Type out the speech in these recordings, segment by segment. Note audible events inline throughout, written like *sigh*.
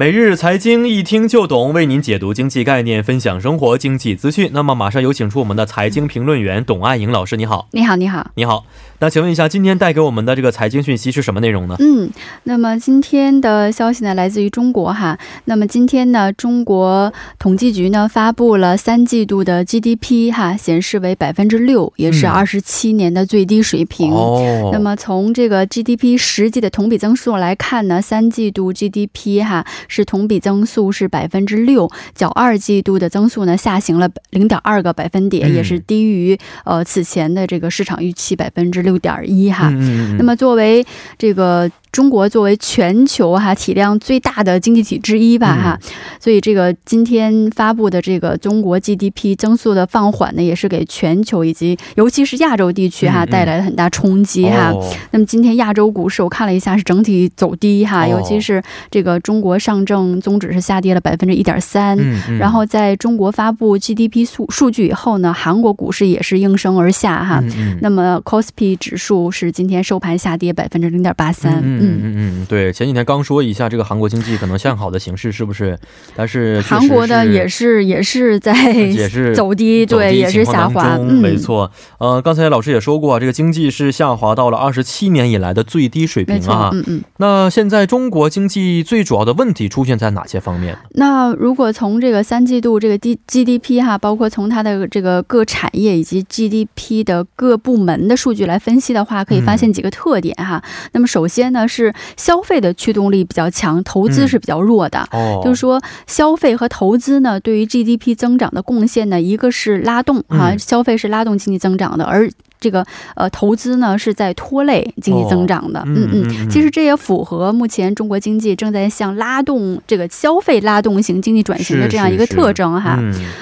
每日财经一听就懂，为您解读经济概念，分享生活经济资讯。那么，马上有请出我们的财经评论员董爱颖老师，你好，你好，你好，你好。那请问一下，今天带给我们的这个财经讯息是什么内容呢？嗯，那么今天的消息呢，来自于中国哈。那么今天呢，中国统计局呢发布了三季度的 GDP 哈，显示为百分之六，也是二十七年的最低水平。哦。那么从这个 GDP 实际的同比增速来看呢，三季度 GDP 哈。是同比增速是百分之六，较二季度的增速呢下行了零点二个百分点，也是低于呃此前的这个市场预期百分之六点一哈。那么作为这个。中国作为全球哈体量最大的经济体之一吧哈，所以这个今天发布的这个中国 GDP 增速的放缓呢，也是给全球以及尤其是亚洲地区哈带来了很大冲击哈。那么今天亚洲股市我看了一下是整体走低哈，尤其是这个中国上证综指是下跌了百分之一点三，然后在中国发布 GDP 数数据以后呢，韩国股市也是应声而下哈。那么 c o s p i 指数是今天收盘下跌百分之零点八三。嗯嗯嗯，对，前几天刚说一下这个韩国经济可能向好的形势是不是？但是韩国的也是也是在 *laughs* 也是走低，对，也是下滑。嗯，没错。呃，刚才老师也说过，这个经济是下滑到了二十七年以来的最低水平啊。嗯嗯。那现在中国经济最主要的问题出现在哪些方面？那如果从这个三季度这个 D GDP 哈，包括从它的这个各产业以及 GDP 的各部门的数据来分析的话，可以发现几个特点哈。那么首先呢。是消费的驱动力比较强，投资是比较弱的。哦，就是说消费和投资呢，对于 GDP 增长的贡献呢，一个是拉动啊，消费是拉动经济增长的，而这个呃投资呢是在拖累经济增长的。嗯嗯，其实这也符合目前中国经济正在向拉动这个消费拉动型经济转型的这样一个特征哈。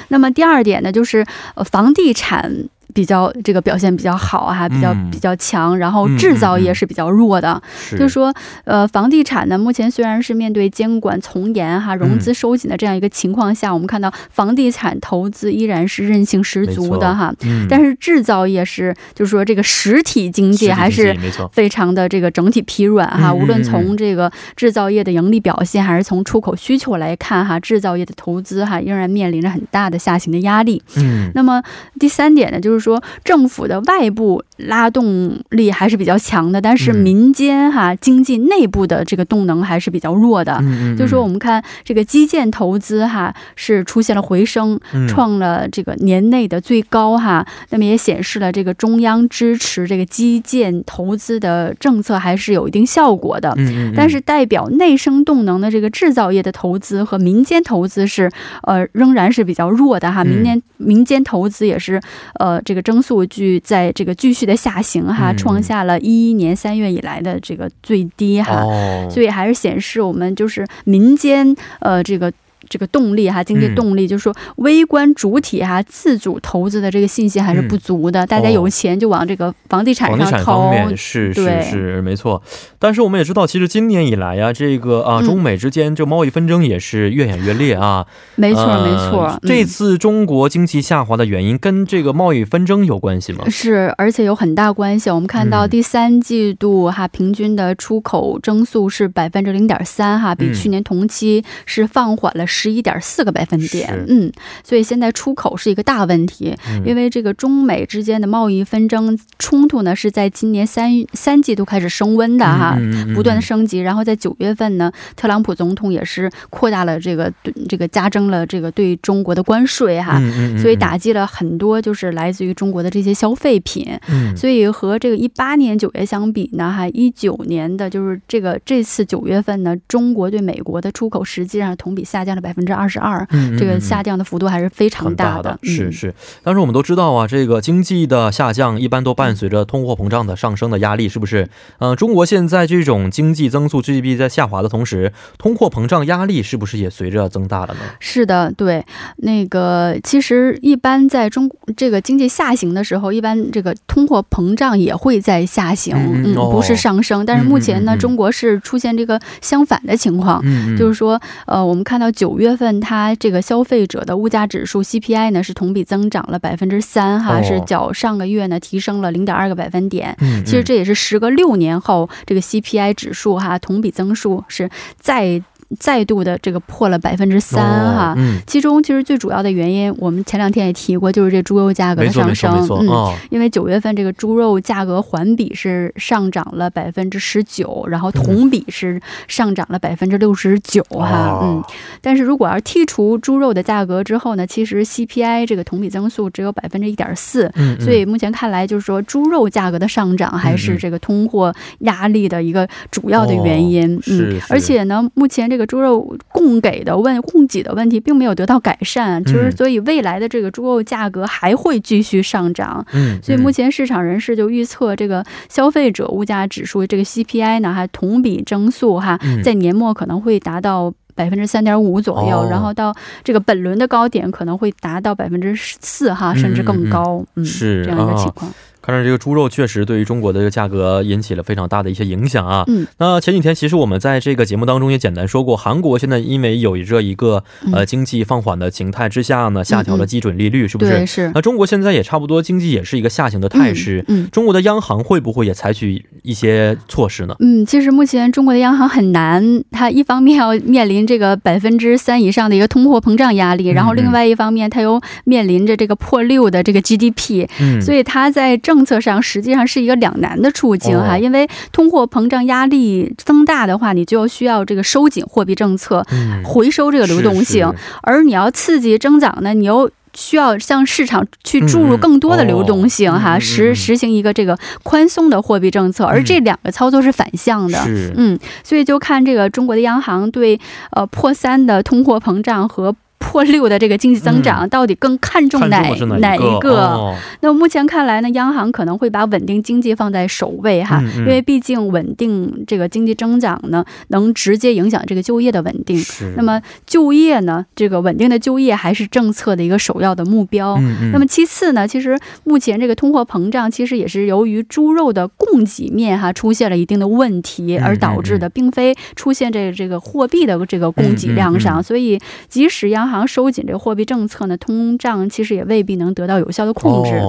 那么第二点呢，就是呃房地产。比较这个表现比较好哈，比较比较强，然后制造业是比较弱的。就是说，呃，房地产呢，目前虽然是面对监管从严哈、融资收紧的这样一个情况下，我们看到房地产投资依然是韧性十足的哈。但是制造业是，就是说这个实体经济还是非常的这个整体疲软哈。无论从这个制造业的盈利表现，还是从出口需求来看哈，制造业的投资哈仍然面临着很大的下行的压力。嗯。那么第三点呢，就是。说政府的外部拉动力还是比较强的，但是民间哈经济内部的这个动能还是比较弱的。就是说，我们看这个基建投资哈是出现了回升，创了这个年内的最高哈。那么也显示了这个中央支持这个基建投资的政策还是有一定效果的。但是代表内生动能的这个制造业的投资和民间投资是呃仍然是比较弱的哈。明年民间投资也是呃这。这个增速据在这个继续的下行哈，创下了一一年三月以来的这个最低哈，所以还是显示我们就是民间呃这个。这个动力哈，经济动力就是说，微观主体哈，自主投资的这个信心还是不足的。大家有钱就往这个房地产上投，是是是，没错。但是我们也知道，其实今年以来呀，这个啊，中美之间这贸易纷争也是越演越烈啊。没错没错。这次中国经济下滑的原因跟这个贸易纷争有关系吗？是，而且有很大关系。我们看到第三季度哈，平均的出口增速是百分之零点三哈，比去年同期是放缓了。十一点四个百分点，嗯，所以现在出口是一个大问题，因为这个中美之间的贸易纷争冲突呢，是在今年三三季度开始升温的哈，不断的升级，然后在九月份呢，特朗普总统也是扩大了这个这个加征了这个对中国的关税哈，所以打击了很多就是来自于中国的这些消费品，所以和这个一八年九月相比呢，哈，一九年的就是这个这次九月份呢，中国对美国的出口实际上同比下降了。百分之二十二，这个下降的幅度还是非常大的。是是，但是我们都知道啊，这个经济的下降一般都伴随着通货膨胀的上升的压力，是不是？呃，中国现在这种经济增速 GDP 在下滑的同时，通货膨胀压力是不是也随着增大了呢？是的，对，那个其实一般在中这个经济下行的时候，一般这个通货膨胀也会在下行，嗯，不是上升。但是目前呢，中国是出现这个相反的情况，就是说，呃，我们看到九月份它这个消费者的物价指数 CPI 呢是同比增长了百分之三，哈，是较上个月呢提升了零点二个百分点。其实这也是时隔六年后，这个 CPI 指数哈同比增速是再。再度的这个破了百分之三哈，其中其实最主要的原因，我们前两天也提过，就是这猪肉价格的上升。嗯，因为九月份这个猪肉价格环比是上涨了百分之十九，然后同比是上涨了百分之六十九哈。嗯，但是如果要剔除猪肉的价格之后呢，其实 CPI 这个同比增速只有百分之一点四。嗯，所以目前看来，就是说猪肉价格的上涨还是这个通货压力的一个主要的原因。嗯，而且呢，目前这这个猪肉供给的问供给的问题并没有得到改善，就是所以未来的这个猪肉价格还会继续上涨。嗯，所以目前市场人士就预测这个消费者物价指数这个 CPI 呢，还同比增速哈，在年末可能会达到百分之三点五左右，然后到这个本轮的高点可能会达到百分之四哈，甚至更高。嗯，是这样一个情况。看着这个猪肉确实对于中国的这个价格引起了非常大的一些影响啊。嗯，那前几天其实我们在这个节目当中也简单说过，韩国现在因为有着一个呃经济放缓的形态之下呢，下调了基准利率，是不是？是。那中国现在也差不多，经济也是一个下行的态势。嗯。中国的央行会不会也采取一些措施呢？嗯，其实目前中国的央行很难，它一方面要面临这个百分之三以上的一个通货膨胀压力，然后另外一方面它又面临着这个破六的这个 GDP，嗯，所以它在政策上实际上是一个两难的处境哈，因为通货膨胀压力增大的话，你就需要这个收紧货币政策，回收这个流动性；而你要刺激增长呢，你又需要向市场去注入更多的流动性哈，实实行一个这个宽松的货币政策，而这两个操作是反向的，嗯，所以就看这个中国的央行对呃破三的通货膨胀和。破六的这个经济增长到底更看重哪哪一个？那目前看来呢，央行可能会把稳定经济放在首位哈，因为毕竟稳定这个经济增长呢，能直接影响这个就业的稳定。那么就业呢，这个稳定的就业还是政策的一个首要的目标。那么其次呢，其实目前这个通货膨胀其实也是由于猪肉的供给面哈出现了一定的问题而导致的，并非出现这这个货币的这个供给量上。所以即使央行收紧这个货币政策呢，通胀其实也未必能得到有效的控制。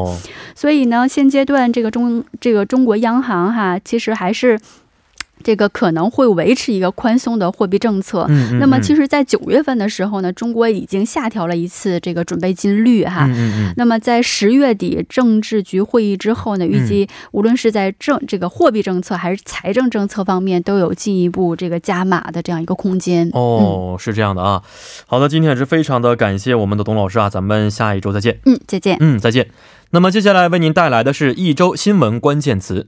所以呢，现阶段这个中这个中国央行哈，其实还是。这个可能会维持一个宽松的货币政策。嗯那么，其实，在九月份的时候呢，中国已经下调了一次这个准备金率哈。嗯那么，在十月底政治局会议之后呢，预计无论是在政这个货币政策还是财政政策方面，都有进一步这个加码的这样一个空间。哦，是这样的啊。好的，今天也是非常的感谢我们的董老师啊，咱们下一周再见。嗯，再见。嗯，再见。那么接下来为您带来的是一周新闻关键词。